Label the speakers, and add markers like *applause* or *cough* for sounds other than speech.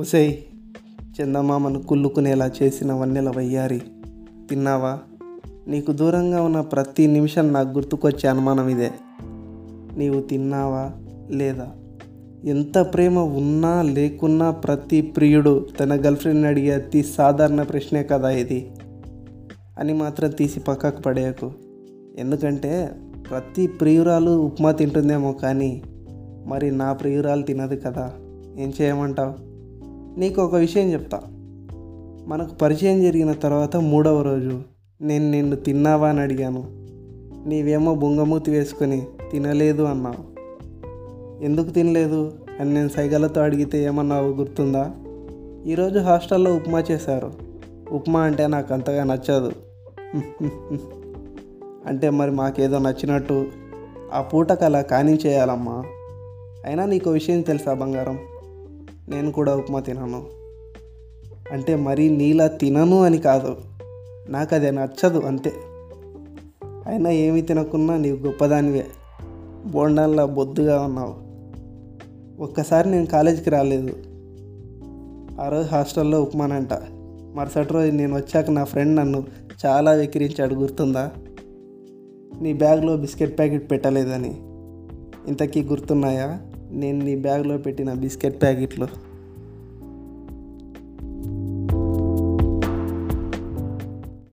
Speaker 1: ఒసేయ్ చందమామను కుళ్ళుకునేలా చేసిన వన్నెల వయ్యారి తిన్నావా? నీకు దూరంగా ఉన్న ప్రతి నిమిషం నాకు గుర్తుకొచ్చే అనుమానం ఇదే నీవు తిన్నావా లేదా? ఎంత ప్రేమ ఉన్నా లేకున్నా ప్రతి ప్రియుడు తన గర్ల్ఫ్రెండ్ని అడిగే అతి సాధారణ ప్రశ్నే కదా ఇది. అని మాత్రం తీసి పక్కకు పడేయకు. ఎందుకంటే ప్రతి ప్రియురాలు ఉప్మా తింటుందేమో కానీ మరి నా ప్రియురాలు తినదు కదా. ఏం చేయమంటావు? నీకు ఒక విషయం చెప్తా. మనకు పరిచయం జరిగిన తర్వాత మూడవ రోజు నేను నిన్ను తిన్నావా అని అడిగాను. నీవేమో బొంగమూతి వేసుకొని తినలేదు అన్నావు. ఎందుకు తినలేదు అని నేను సైగలతో అడిగితే ఏమన్నావు గుర్తుందా? ఈరోజు హాస్టల్లో ఉప్మా చేశారు. ఉప్మా అంటే నాకు అంతగా నచ్చదు. *laughs* అంటే మరి మాకేదో నచ్చినట్టు ఆ పూటకు అలా కానించేయాలమ్మా. అయినా నీకు విషయం తెలుసా బంగారం? నేను కూడా ఉప్మా తినను. అంటే మరీ నీలా తినను అని కాదు. నాకు అది నచ్చదు అంతే. అయినా ఏమి తినకున్నా నీవు గొప్పదానివే. బోండాల్లో బొద్దుగా ఉన్నావు. ఒక్కసారి నేను కాలేజీకి రాలేదు. ఆ రోజు హాస్టల్లో ఉప్మానంట. మరుసటి రోజు నేను వచ్చాక నా ఫ్రెండ్ నన్ను చాలా వెక్కిరించాడు గుర్తుందా? నీ బ్యాగ్లో బిస్కెట్ ప్యాకెట్ పెట్టలేదని. ఇంతకీ గుర్తున్నాయా? నేను నీ బ్యాగ్లో పెట్టిన బిస్కెట్ ప్యాకెట్లు.